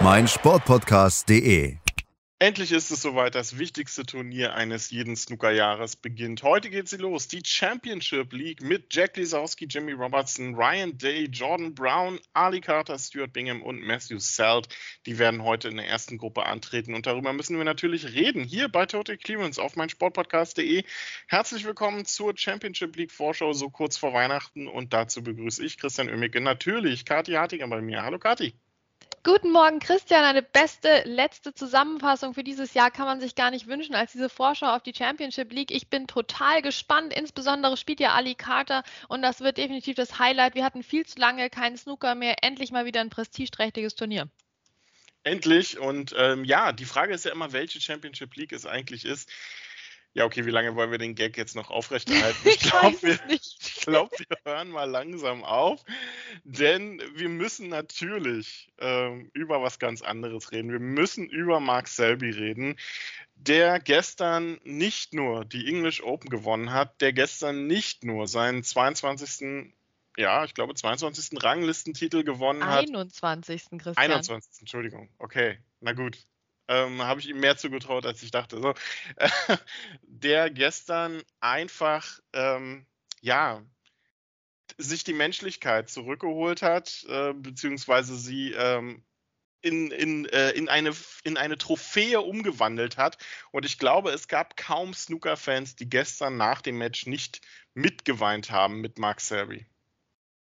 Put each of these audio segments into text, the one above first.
meinsportpodcast.de. Endlich ist es soweit, das wichtigste Turnier eines jeden Snookerjahres beginnt. Heute geht sie los, die Championship League mit Jack Lisowski, Jimmy Robertson, Ryan Day, Jordan Brown, Ali Carter, Stuart Bingham und Matthew Selt. Die werden heute in der ersten Gruppe antreten und darüber müssen wir natürlich reden. Hier bei Total Clearance auf meinsportpodcast.de. Herzlich willkommen zur Championship League Vorschau so kurz vor Weihnachten und dazu begrüße ich Christian Oemmicke, natürlich Kati Hartiger bei mir. Hallo Kati. Guten Morgen, Christian. Eine beste letzte Zusammenfassung für dieses Jahr kann man sich gar nicht wünschen als diese Vorschau auf die Championship League. Ich bin total gespannt. Insbesondere spielt ja Ali Carter und das wird definitiv das Highlight. Wir hatten viel zu lange keinen Snooker mehr. Endlich mal wieder ein prestigeträchtiges Turnier. Endlich. Und ähm, ja, die Frage ist ja immer, welche Championship League es eigentlich ist. Ja, okay, wie lange wollen wir den Gag jetzt noch aufrechterhalten? Ich glaube, wir, glaub, wir hören mal langsam auf, denn wir müssen natürlich ähm, über was ganz anderes reden. Wir müssen über Mark Selby reden, der gestern nicht nur die English Open gewonnen hat, der gestern nicht nur seinen 22 ja, ich glaube, 22. Ranglistentitel gewonnen 21. hat. 21. Christian. 21. Entschuldigung. Okay, na gut ähm, habe ich ihm mehr zugetraut, als ich dachte. So, äh, der gestern einfach, ähm, ja, sich die Menschlichkeit zurückgeholt hat, äh, beziehungsweise sie ähm, in, in, äh, in, eine, in eine Trophäe umgewandelt hat. Und ich glaube, es gab kaum Snooker-Fans, die gestern nach dem Match nicht mitgeweint haben mit Mark Selby.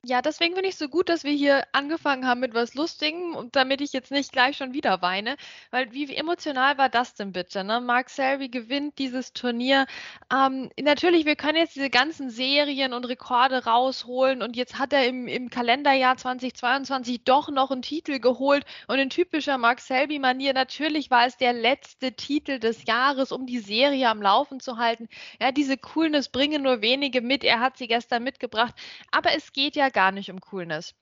Ja, deswegen finde ich es so gut, dass wir hier angefangen haben mit was Lustigem damit ich jetzt nicht gleich schon wieder weine, weil wie, wie emotional war das denn bitte? Ne? Mark Selby gewinnt dieses Turnier. Ähm, natürlich, wir können jetzt diese ganzen Serien und Rekorde rausholen und jetzt hat er im, im Kalenderjahr 2022 doch noch einen Titel geholt und in typischer Mark Selby-Manier, natürlich war es der letzte Titel des Jahres, um die Serie am Laufen zu halten. Ja, diese Coolness bringen nur wenige mit. Er hat sie gestern mitgebracht, aber es geht ja gar nicht um Coolness.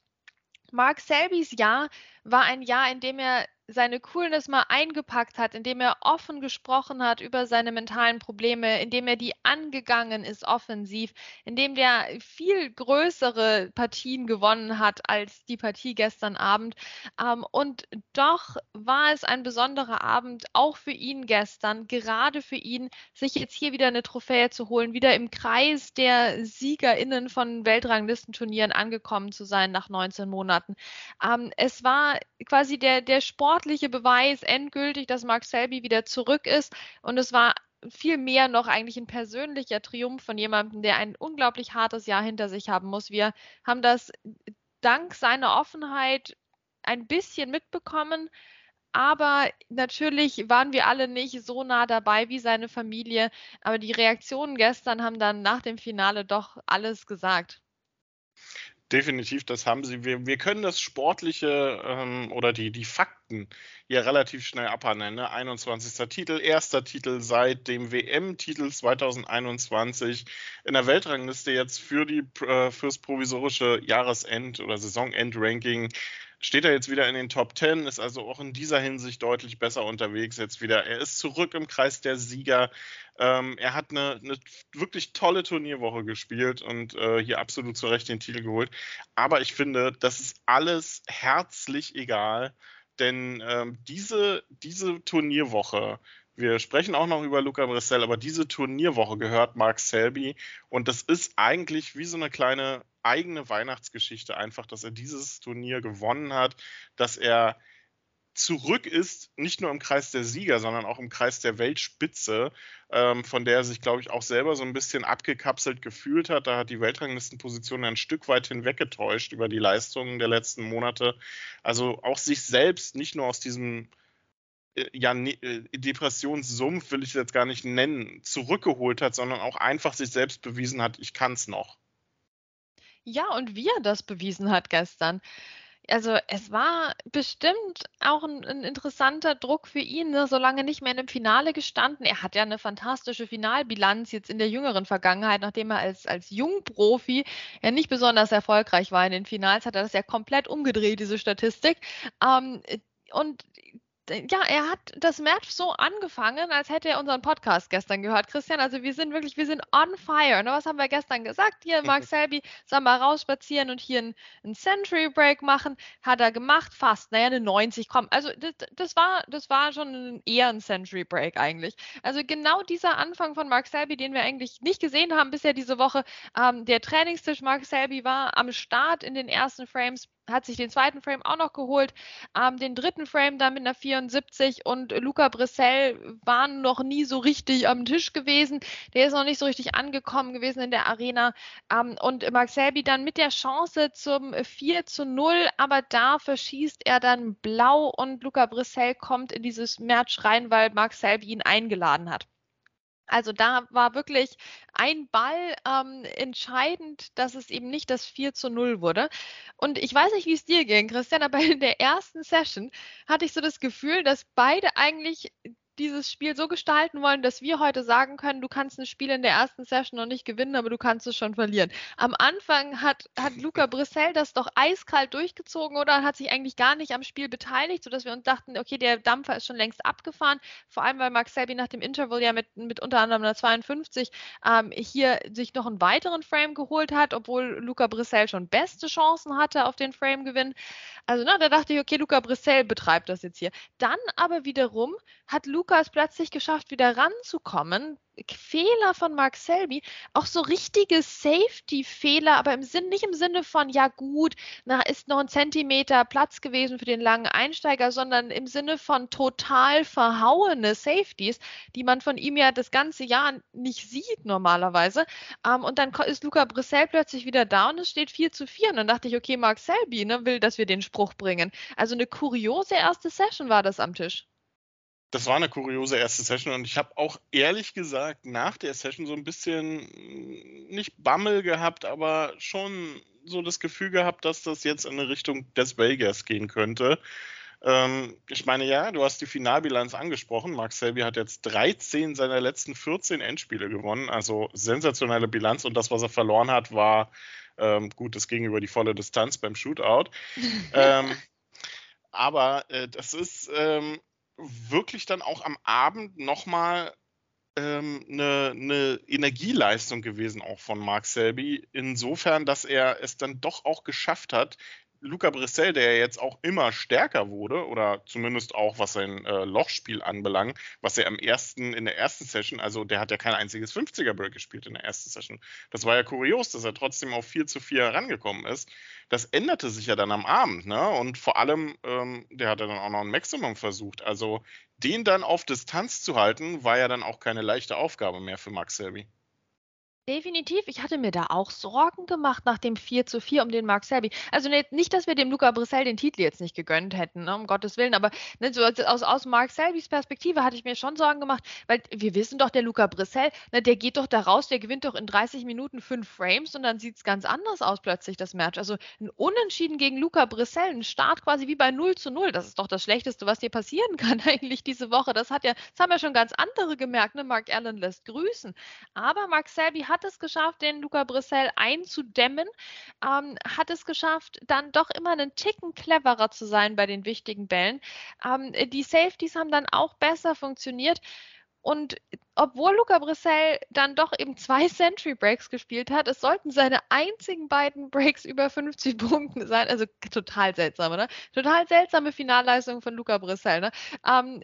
Mark Selbys Jahr war ein Jahr, in dem er seine Coolness mal eingepackt hat, indem er offen gesprochen hat über seine mentalen Probleme, indem er die angegangen ist offensiv, indem der viel größere Partien gewonnen hat als die Partie gestern Abend. Ähm, und doch war es ein besonderer Abend, auch für ihn gestern, gerade für ihn, sich jetzt hier wieder eine Trophäe zu holen, wieder im Kreis der SiegerInnen von Weltranglistenturnieren angekommen zu sein nach 19 Monaten. Ähm, es war quasi der, der Sport, sportliche Beweis endgültig, dass Mark Selby wieder zurück ist. Und es war viel mehr noch eigentlich ein persönlicher Triumph von jemandem, der ein unglaublich hartes Jahr hinter sich haben muss. Wir haben das dank seiner Offenheit ein bisschen mitbekommen. Aber natürlich waren wir alle nicht so nah dabei wie seine Familie. Aber die Reaktionen gestern haben dann nach dem Finale doch alles gesagt. Definitiv, das haben sie. Wir, wir können das Sportliche ähm, oder die, die Fakten hier relativ schnell abhandeln. Ne? 21. Titel, erster Titel seit dem WM-Titel 2021 in der Weltrangliste jetzt für die äh, fürs provisorische Jahresend- oder Saisonend-Ranking steht er jetzt wieder in den Top 10, ist also auch in dieser Hinsicht deutlich besser unterwegs jetzt wieder. Er ist zurück im Kreis der Sieger. Ähm, er hat eine, eine, wirklich tolle Turnierwoche gespielt und äh, hier absolut zu Recht den Titel geholt. Aber ich finde, das ist alles herzlich egal, denn ähm, diese, diese Turnierwoche wir sprechen auch noch über Luca Bressel, aber diese Turnierwoche gehört Mark Selby und das ist eigentlich wie so eine kleine eigene Weihnachtsgeschichte einfach, dass er dieses Turnier gewonnen hat, dass er zurück ist, nicht nur im Kreis der Sieger, sondern auch im Kreis der Weltspitze, ähm, von der er sich, glaube ich, auch selber so ein bisschen abgekapselt gefühlt hat. Da hat die Weltranglistenposition ein Stück weit hinweggetäuscht über die Leistungen der letzten Monate. Also auch sich selbst nicht nur aus diesem ja, ne, äh, Depressionssumpf will ich jetzt gar nicht nennen, zurückgeholt hat, sondern auch einfach sich selbst bewiesen hat, ich kann es noch. Ja, und wie er das bewiesen hat gestern. also es war bestimmt auch ein, ein interessanter Druck für ihn, ne? so lange nicht mehr in einem Finale gestanden. Er hat ja eine fantastische Finalbilanz jetzt in der jüngeren Vergangenheit, nachdem er als, als Jungprofi ja nicht besonders erfolgreich war in den Finals, hat er das ja komplett umgedreht, diese Statistik. Ähm, und ja, er hat das Match so angefangen, als hätte er unseren Podcast gestern gehört. Christian, also wir sind wirklich, wir sind on fire. Ne? Was haben wir gestern gesagt? Hier, Mark Selby soll mal rausspazieren und hier einen Century Break machen. Hat er gemacht, fast. Naja, eine 90, komm. Also das, das, war, das war schon eher ein Century Break eigentlich. Also genau dieser Anfang von Mark Selby, den wir eigentlich nicht gesehen haben bisher diese Woche. Ähm, der Trainingstisch Mark Selby war am Start in den ersten Frames hat sich den zweiten Frame auch noch geholt, ähm, den dritten Frame dann mit einer 74 und Luca Brissell war noch nie so richtig am Tisch gewesen. Der ist noch nicht so richtig angekommen gewesen in der Arena. Ähm, und Mark Selby dann mit der Chance zum 4 zu 0, aber da verschießt er dann blau und Luca Brissell kommt in dieses Match rein, weil Mark Selby ihn eingeladen hat. Also da war wirklich ein Ball ähm, entscheidend, dass es eben nicht das 4 zu 0 wurde. Und ich weiß nicht, wie es dir ging, Christian, aber in der ersten Session hatte ich so das Gefühl, dass beide eigentlich dieses Spiel so gestalten wollen, dass wir heute sagen können, du kannst ein Spiel in der ersten Session noch nicht gewinnen, aber du kannst es schon verlieren. Am Anfang hat, hat Luca Brissell das doch eiskalt durchgezogen oder hat sich eigentlich gar nicht am Spiel beteiligt, sodass wir uns dachten, okay, der Dampfer ist schon längst abgefahren. Vor allem, weil Max Selby nach dem Interval ja mit, mit unter anderem einer 52 ähm, hier sich noch einen weiteren Frame geholt hat, obwohl Luca Brissell schon beste Chancen hatte auf den Frame-Gewinn. Also, na, da dachte ich, okay, Luca Brissell betreibt das jetzt hier. Dann aber wiederum hat Luca Luca es plötzlich geschafft, wieder ranzukommen. Fehler von Mark Selby, auch so richtige Safety-Fehler, aber im Sinn, nicht im Sinne von, ja gut, na, ist noch ein Zentimeter Platz gewesen für den langen Einsteiger, sondern im Sinne von total verhauene Safeties, die man von ihm ja das ganze Jahr nicht sieht normalerweise. Ähm, und dann ist Luca Brissell plötzlich wieder da und es steht 4 zu 4. Und dann dachte ich, okay, Mark Selby ne, will, dass wir den Spruch bringen. Also eine kuriose erste Session war das am Tisch das war eine kuriose erste Session und ich habe auch ehrlich gesagt nach der Session so ein bisschen mm, nicht Bammel gehabt, aber schon so das Gefühl gehabt, dass das jetzt in eine Richtung des Vegas gehen könnte. Ähm, ich meine, ja, du hast die Finalbilanz angesprochen. Mark Selby hat jetzt 13 seiner letzten 14 Endspiele gewonnen, also sensationelle Bilanz und das, was er verloren hat, war ähm, gut, das ging über die volle Distanz beim Shootout. ähm, aber äh, das ist ähm, wirklich dann auch am Abend nochmal ähm, eine, eine Energieleistung gewesen, auch von Mark Selby, insofern, dass er es dann doch auch geschafft hat, Luca Brissell, der jetzt auch immer stärker wurde, oder zumindest auch was sein äh, Lochspiel anbelangt, was er am ersten, in der ersten Session, also der hat ja kein einziges 50er-Break gespielt in der ersten Session. Das war ja kurios, dass er trotzdem auf 4 zu 4 herangekommen ist. Das änderte sich ja dann am Abend, ne? Und vor allem, ähm, der hat ja dann auch noch ein Maximum versucht. Also den dann auf Distanz zu halten, war ja dann auch keine leichte Aufgabe mehr für Max Selby. Definitiv. Ich hatte mir da auch Sorgen gemacht nach dem 4 zu 4 um den Mark Selby. Also ne, nicht, dass wir dem Luca Brissell den Titel jetzt nicht gegönnt hätten, ne, um Gottes Willen, aber ne, so aus, aus Mark Selbys Perspektive hatte ich mir schon Sorgen gemacht, weil wir wissen doch, der Luca Brissell, ne, der geht doch da raus, der gewinnt doch in 30 Minuten fünf Frames und dann sieht es ganz anders aus plötzlich, das Match. Also ein Unentschieden gegen Luca Brissell, ein Start quasi wie bei 0 zu 0. Das ist doch das Schlechteste, was dir passieren kann eigentlich diese Woche. Das hat ja, das haben ja schon ganz andere gemerkt, ne? Mark Allen lässt grüßen. Aber Mark Selby hat hat es geschafft, den Luca Brissell einzudämmen, ähm, hat es geschafft, dann doch immer einen Ticken cleverer zu sein bei den wichtigen Bällen. Ähm, die Safeties haben dann auch besser funktioniert. Und obwohl Luca Brissell dann doch eben zwei Century Breaks gespielt hat, es sollten seine einzigen beiden Breaks über 50 Punkte sein. Also total seltsam, oder? Total seltsame Finalleistung von Luca Brissell. Ne? Ähm,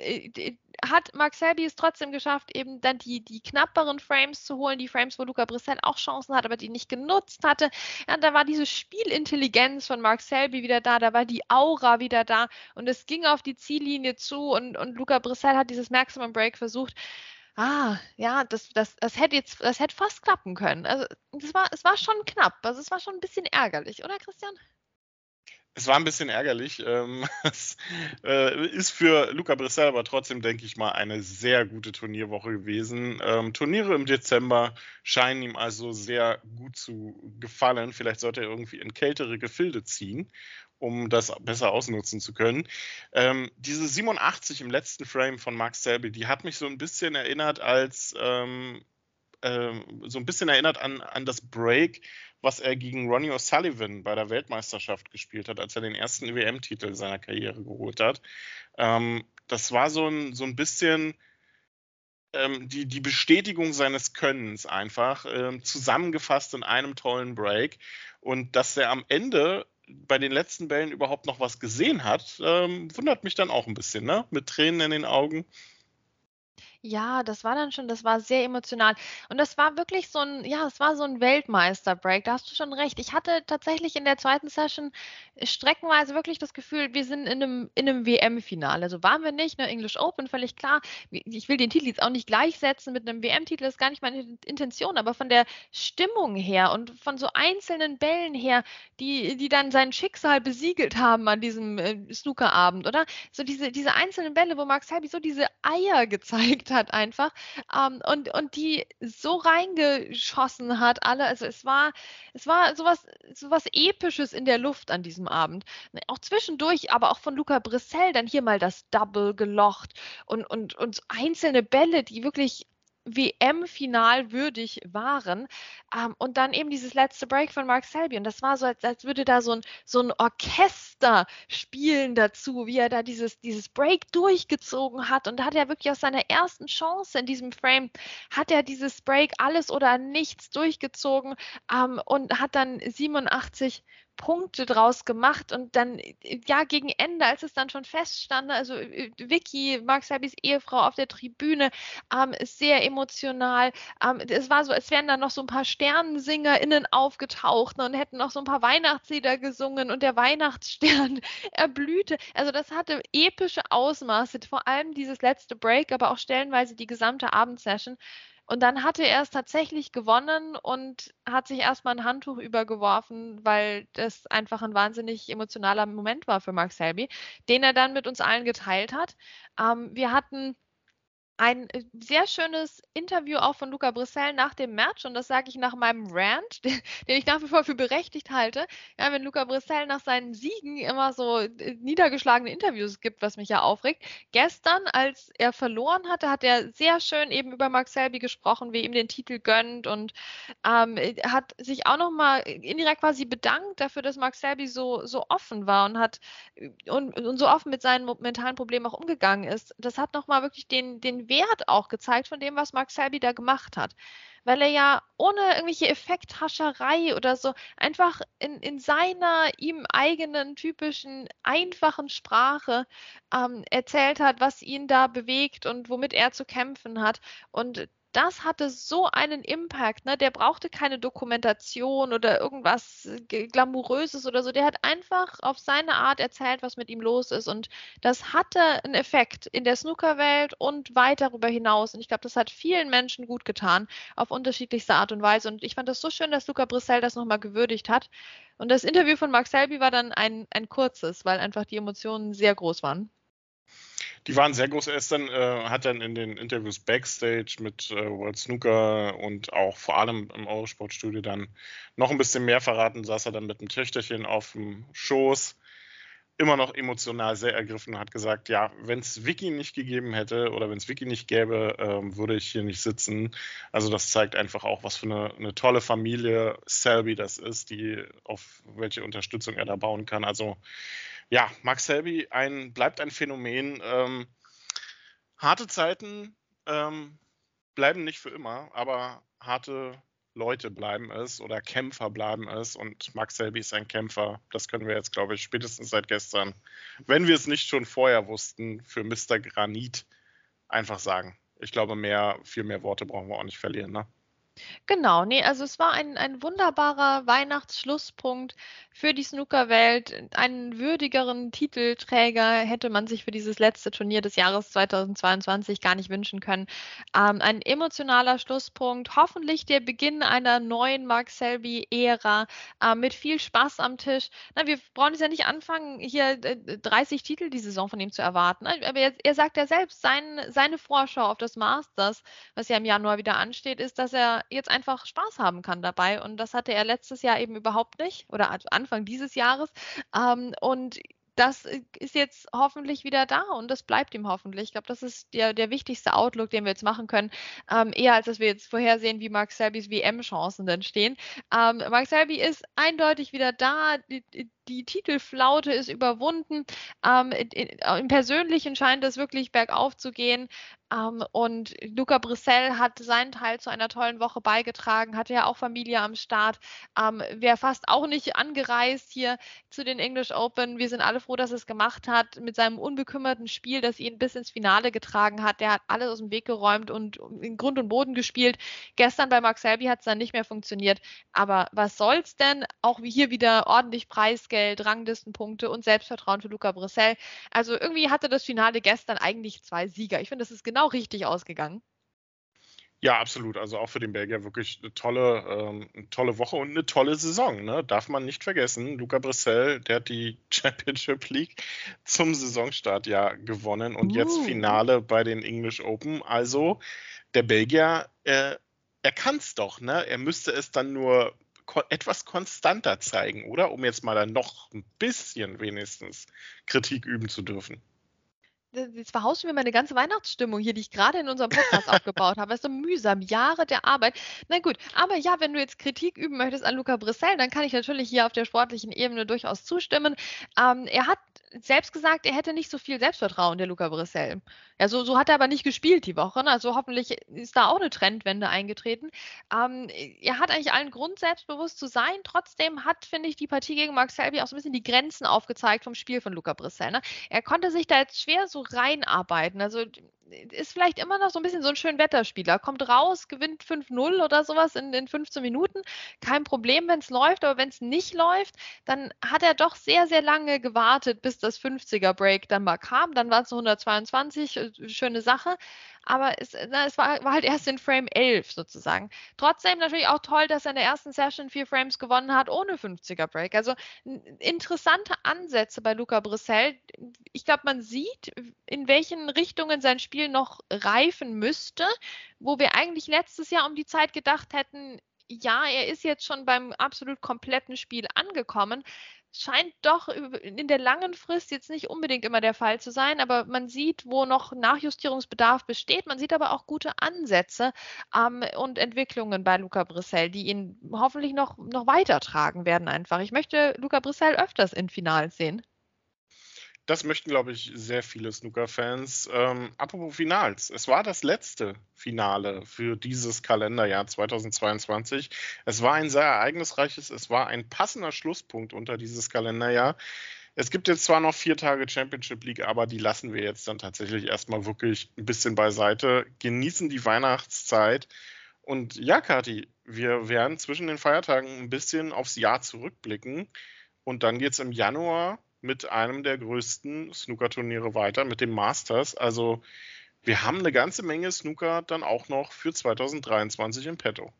hat Mark Selby es trotzdem geschafft, eben dann die, die knapperen Frames zu holen, die Frames, wo Luca Brissell auch Chancen hat, aber die nicht genutzt hatte. Ja, da war diese Spielintelligenz von Mark Selby wieder da, da war die Aura wieder da und es ging auf die Ziellinie zu und, und Luca Brissell hat dieses Maximum Break versucht. Ah, ja, das, das, das hätte jetzt, das hätte fast klappen können. Also, das war, es war schon knapp. Also, es war schon ein bisschen ärgerlich, oder Christian? Es war ein bisschen ärgerlich. Ähm, es äh, ist für Luca Brissell aber trotzdem, denke ich mal, eine sehr gute Turnierwoche gewesen. Ähm, Turniere im Dezember scheinen ihm also sehr gut zu gefallen. Vielleicht sollte er irgendwie in kältere Gefilde ziehen um das besser ausnutzen zu können. Ähm, diese 87 im letzten Frame von Mark Selby, die hat mich so ein bisschen erinnert als so ein bisschen erinnert an, an das Break, was er gegen Ronnie O'Sullivan bei der Weltmeisterschaft gespielt hat, als er den ersten WM-Titel seiner Karriere geholt hat. Ähm, das war so ein, so ein bisschen ähm, die, die Bestätigung seines Könnens einfach, ähm, zusammengefasst in einem tollen Break. Und dass er am Ende bei den letzten Bällen überhaupt noch was gesehen hat, ähm, wundert mich dann auch ein bisschen, ne? Mit Tränen in den Augen. Ja, das war dann schon das war sehr emotional. Und das war wirklich so ein ja, es war so ein Weltmeister-Break, da hast du schon recht. Ich hatte tatsächlich in der zweiten Session streckenweise wirklich das Gefühl, wir sind in einem in 'nem WM-Finale. So waren wir nicht, ne, English Open, völlig klar. ich will den Titel jetzt auch nicht gleichsetzen mit einem WM-Titel, das ist gar nicht meine Intention, aber von der Stimmung her und von so einzelnen Bällen her, die die dann sein Schicksal besiegelt haben an diesem, äh, Snookerabend, oder? So diese diese einzelnen Bälle, wo Mark Selby so diese Eier gezeigt hat einfach ähm, und, und die so reingeschossen hat, alle. Also es war, es war sowas, sowas Episches in der Luft an diesem Abend. Auch zwischendurch, aber auch von Luca Brissell dann hier mal das Double gelocht und, und, und einzelne Bälle, die wirklich WM-Final würdig waren. Ähm, und dann eben dieses letzte Break von Mark Selby. Und das war so, als, als würde da so ein, so ein Orchester spielen dazu, wie er da dieses, dieses Break durchgezogen hat. Und da hat er wirklich aus seiner ersten Chance in diesem Frame, hat er dieses Break alles oder nichts durchgezogen ähm, und hat dann 87 Punkte draus gemacht und dann, ja, gegen Ende, als es dann schon feststand, also äh, Vicky, Mark Sabis Ehefrau auf der Tribüne, ähm, ist sehr emotional. Ähm, es war so, als wären da noch so ein paar SternensingerInnen aufgetaucht ne, und hätten noch so ein paar Weihnachtslieder gesungen und der Weihnachtsstern erblühte. Also das hatte epische Ausmaße, vor allem dieses letzte Break, aber auch stellenweise die gesamte Abendsession. Und dann hatte er es tatsächlich gewonnen und hat sich erstmal ein Handtuch übergeworfen, weil das einfach ein wahnsinnig emotionaler Moment war für Mark Selby, den er dann mit uns allen geteilt hat. Ähm, wir hatten ein äh, sehr schönes Interview auch von Luca Brissell nach dem Match und das sage ich nach meinem Rant, den, ich nach wie vor für berechtigt halte. Ja, wenn Luca Brissell nach seinen Siegen immer so äh, niedergeschlagene Interviews gibt, was mich ja aufregt. Gestern, als er verloren hatte, hat er sehr schön eben über Mark Selby gesprochen, wie ihm den Titel gönnt und ähm, hat sich auch nochmal indirekt quasi bedankt dafür, dass Mark Selby so, so offen war und hat äh, und, und so offen mit seinen mentalen Problemen auch umgegangen ist. Das hat nochmal wirklich den, den Wert auch gezeigt von dem, was Mark Selby da gemacht hat. Weil er ja ohne irgendwelche Effekthascherei oder so einfach in, in seiner ihm eigenen, typischen, einfachen Sprache ähm, erzählt hat, was ihn da bewegt und womit er zu kämpfen hat. Und das hatte so einen Impact, ne? Der brauchte keine Dokumentation oder irgendwas äh, Glamouröses oder so. Der hat einfach auf seine Art erzählt, was mit ihm los ist. Und das hatte einen Effekt in der Snookerwelt und weit darüber hinaus. Und ich glaube, das hat vielen Menschen gut getan, auf unterschiedlichste Art und Weise. Und ich fand das so schön, dass Luca Brissell das nochmal gewürdigt hat. Und das Interview von Mark Selby war dann ein, ein kurzes, weil einfach die Emotionen sehr groß waren. Die waren sehr groß. Er äh, hat dann in den Interviews Backstage mit äh, World Snooker und auch vor allem im Eurosportstudio dann noch ein bisschen mehr verraten. Saß er dann mit einem Töchterchen auf dem Schoß, immer noch emotional sehr ergriffen und hat gesagt, ja, wenn es Vicky nicht gegeben hätte oder wenn es Vicky nicht gäbe, äh, würde ich hier nicht sitzen. Also das zeigt einfach auch, was für eine, eine, tolle Familie Selby das ist, die auf welche Unterstützung er da bauen kann. Also ja, Max Selby ein, bleibt ein Phänomen. Ähm, harte Zeiten ähm, bleiben nicht für immer, aber harte Leute bleiben es oder Kämpfer bleiben es und Max Selby ist ein Kämpfer. Das können wir jetzt, glaube ich, spätestens seit gestern, wenn wir es nicht schon vorher wussten, für Mr. Granit einfach sagen. Ich glaube, mehr, viel mehr Worte brauchen wir auch nicht verlieren. Ne? Genau, ne, also es war ein ein wunderbarer Weihnachtsschlusspunkt für die Snookerwelt. Einen würdigeren Titelträger hätte man sich für dieses letzte Turnier des Jahres 2022 gar nicht wünschen können. Ähm, ein emotionaler Schlusspunkt, hoffentlich der Beginn einer neuen Mark Selby-Ära äh, mit viel Spaß am Tisch. Na, wir brauchen jetzt ja nicht anfangen, hier äh, 30 Titel die Saison von ihm zu erwarten. Aber er, er sagt ja selbst, sein, seine Vorschau auf das Masters, was ja im Januar wieder ansteht, ist, dass er jetzt einfach Spaß haben kann dabei. Und das hatte er letztes Jahr eben überhaupt nicht oder Anfang dieses Jahres. Ähm, und das äh, ist jetzt hoffentlich wieder da und das bleibt ihm hoffentlich. Ich glaube, das ist der, der wichtigste Outlook, den wir jetzt machen können, ähm, eher als dass wir jetzt vorhersehen, wie Mark Selbys WM-Chancen dann stehen. Ähm, Mark Selby ist eindeutig wieder da. Die, die Titelflaute ist überwunden. Ähm, Im Persönlichen scheint es wirklich bergauf zu gehen. Ähm, und Luca Brissell hat seinen Teil zu einer tollen Woche beigetragen, hatte ja auch Familie am Start, ähm, wäre fast auch nicht angereist hier zu den English Open. Wir sind alle froh, dass er es gemacht hat mit seinem unbekümmerten Spiel, das ihn bis ins Finale getragen hat. Der hat alles aus dem Weg geräumt und in Grund und Boden gespielt. Gestern bei Mark Selby hat es dann nicht mehr funktioniert. Aber was soll's denn? Auch wie hier wieder ordentlich Preisgeld, Ranglistenpunkte und Selbstvertrauen für Luca Brissell. Also irgendwie hatte das Finale gestern eigentlich zwei Sieger. Ich finde, das ist genau richtig ausgegangen. Ja, absolut. Also auch für den Belgier wirklich eine tolle, ähm, eine tolle Woche und eine tolle Saison. Ne? Darf man nicht vergessen. Luca Brissell, der hat die Championship League zum Saisonstart ja gewonnen und uh. jetzt Finale bei den English Open. Also der Belgier, äh, er kann es doch. Ne? Er müsste es dann nur etwas konstanter zeigen, oder? Um jetzt mal dann noch ein bisschen wenigstens Kritik üben zu dürfen. Jetzt verhaust du mir meine ganze Weihnachtsstimmung hier, die ich gerade in unserem Podcast aufgebaut habe. Es ist so mühsam, Jahre der Arbeit. Na gut, aber ja, wenn du jetzt Kritik üben möchtest an Luca Brissell, dann kann ich natürlich hier auf der sportlichen Ebene durchaus zustimmen. Ähm, er hat selbst gesagt, er hätte nicht so viel Selbstvertrauen, der Luca Brissell. Ja, so, so hat er aber nicht gespielt die Woche. Ne? Also hoffentlich ist da auch eine Trendwende eingetreten. Ähm, er hat eigentlich allen Grund, selbstbewusst zu sein. Trotzdem hat, finde ich, die Partie gegen Mark Selby auch so ein bisschen die Grenzen aufgezeigt vom Spiel von Luca Brissell. Ne? Er konnte sich da jetzt schwer so reinarbeiten. Also ist vielleicht immer noch so ein bisschen so ein schön Wetterspieler. Kommt raus, gewinnt 5-0 oder sowas in, in 15 Minuten. Kein Problem, wenn es läuft, aber wenn es nicht läuft, dann hat er doch sehr, sehr lange gewartet, bis das 50er-Break dann mal kam. Dann war es so 122, äh, schöne Sache aber es, na, es war, war, halt erst in Frame 11 sozusagen. Trotzdem natürlich auch toll, dass er in der ersten Session vier Frames gewonnen hat ohne 50er Break. Also interessante Ansätze bei Luca Brissell. Ich glaube, man sieht, in welchen Richtungen sein Spiel noch reifen müsste, wo wir eigentlich letztes Jahr um die Zeit gedacht hätten, ja, er ist jetzt schon beim absolut kompletten Spiel angekommen scheint doch in der langen Frist jetzt nicht unbedingt immer der Fall zu sein, aber man sieht, wo noch Nachjustierungsbedarf besteht. Man sieht aber auch gute Ansätze ähm, und Entwicklungen bei Luca Brissell, die ihn hoffentlich noch, noch weitertragen werden einfach. Ich möchte Luca Brissell öfters in Finals sehen. Das möchten, glaube ich, sehr viele Snooker-Fans. Ähm, apropos Finals. Es war das letzte Finale für dieses Kalenderjahr 2022. Es war ein sehr ereignisreiches, es war ein passender Schlusspunkt unter dieses Kalenderjahr. Es gibt jetzt zwar noch vier Tage Championship League, aber die lassen wir jetzt dann tatsächlich erstmal wirklich ein bisschen beiseite. Genießen die Weihnachtszeit. Und ja, Kathi, wir werden zwischen den Feiertagen ein bisschen aufs Jahr zurückblicken. Und dann geht es im Januar mit einem der größten Snooker-Turniere weiter, mit dem Masters. Also wir haben eine ganze Menge Snooker dann auch noch für 2023 im Petto.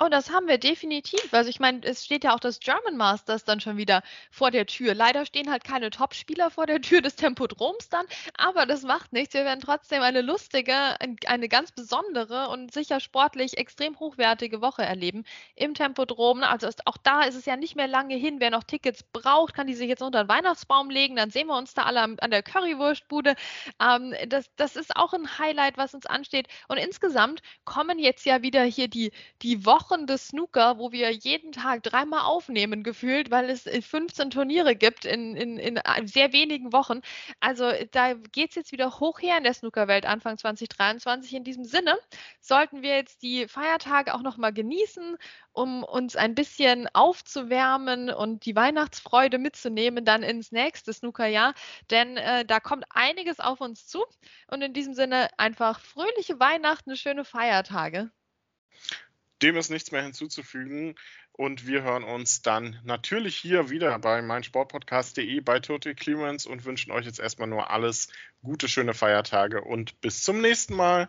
Oh, das haben wir definitiv. Also ich meine, es steht ja auch das German Masters dann schon wieder vor der Tür. Leider stehen halt keine Top-Spieler vor der Tür des Tempodroms dann, aber das macht nichts. Wir werden trotzdem eine lustige, eine ganz besondere und sicher sportlich extrem hochwertige Woche erleben im Tempodrom. Also auch da ist es ja nicht mehr lange hin. Wer noch Tickets braucht, kann die sich jetzt unter den Weihnachtsbaum legen. Dann sehen wir uns da alle an der Currywurstbude. Ähm, das, das ist auch ein Highlight, was uns ansteht. Und insgesamt kommen jetzt ja wieder hier die, die Wochen Wochen des Snooker, wo wir jeden Tag dreimal aufnehmen gefühlt, weil es 15 Turniere gibt in, in, in sehr wenigen Wochen. Also da geht es jetzt wieder hoch her in der Snookerwelt Anfang 2023. In diesem Sinne sollten wir jetzt die Feiertage auch nochmal genießen, um uns ein bisschen aufzuwärmen und die Weihnachtsfreude mitzunehmen dann ins nächste Snookerjahr. Denn äh, da kommt einiges auf uns zu. Und in diesem Sinne einfach fröhliche Weihnachten, schöne Feiertage. Dem ist nichts mehr hinzuzufügen. Und wir hören uns dann natürlich hier wieder bei meinsportpodcast.de bei Total Clearance und wünschen euch jetzt erstmal nur alles Gute, schöne Feiertage und bis zum nächsten Mal.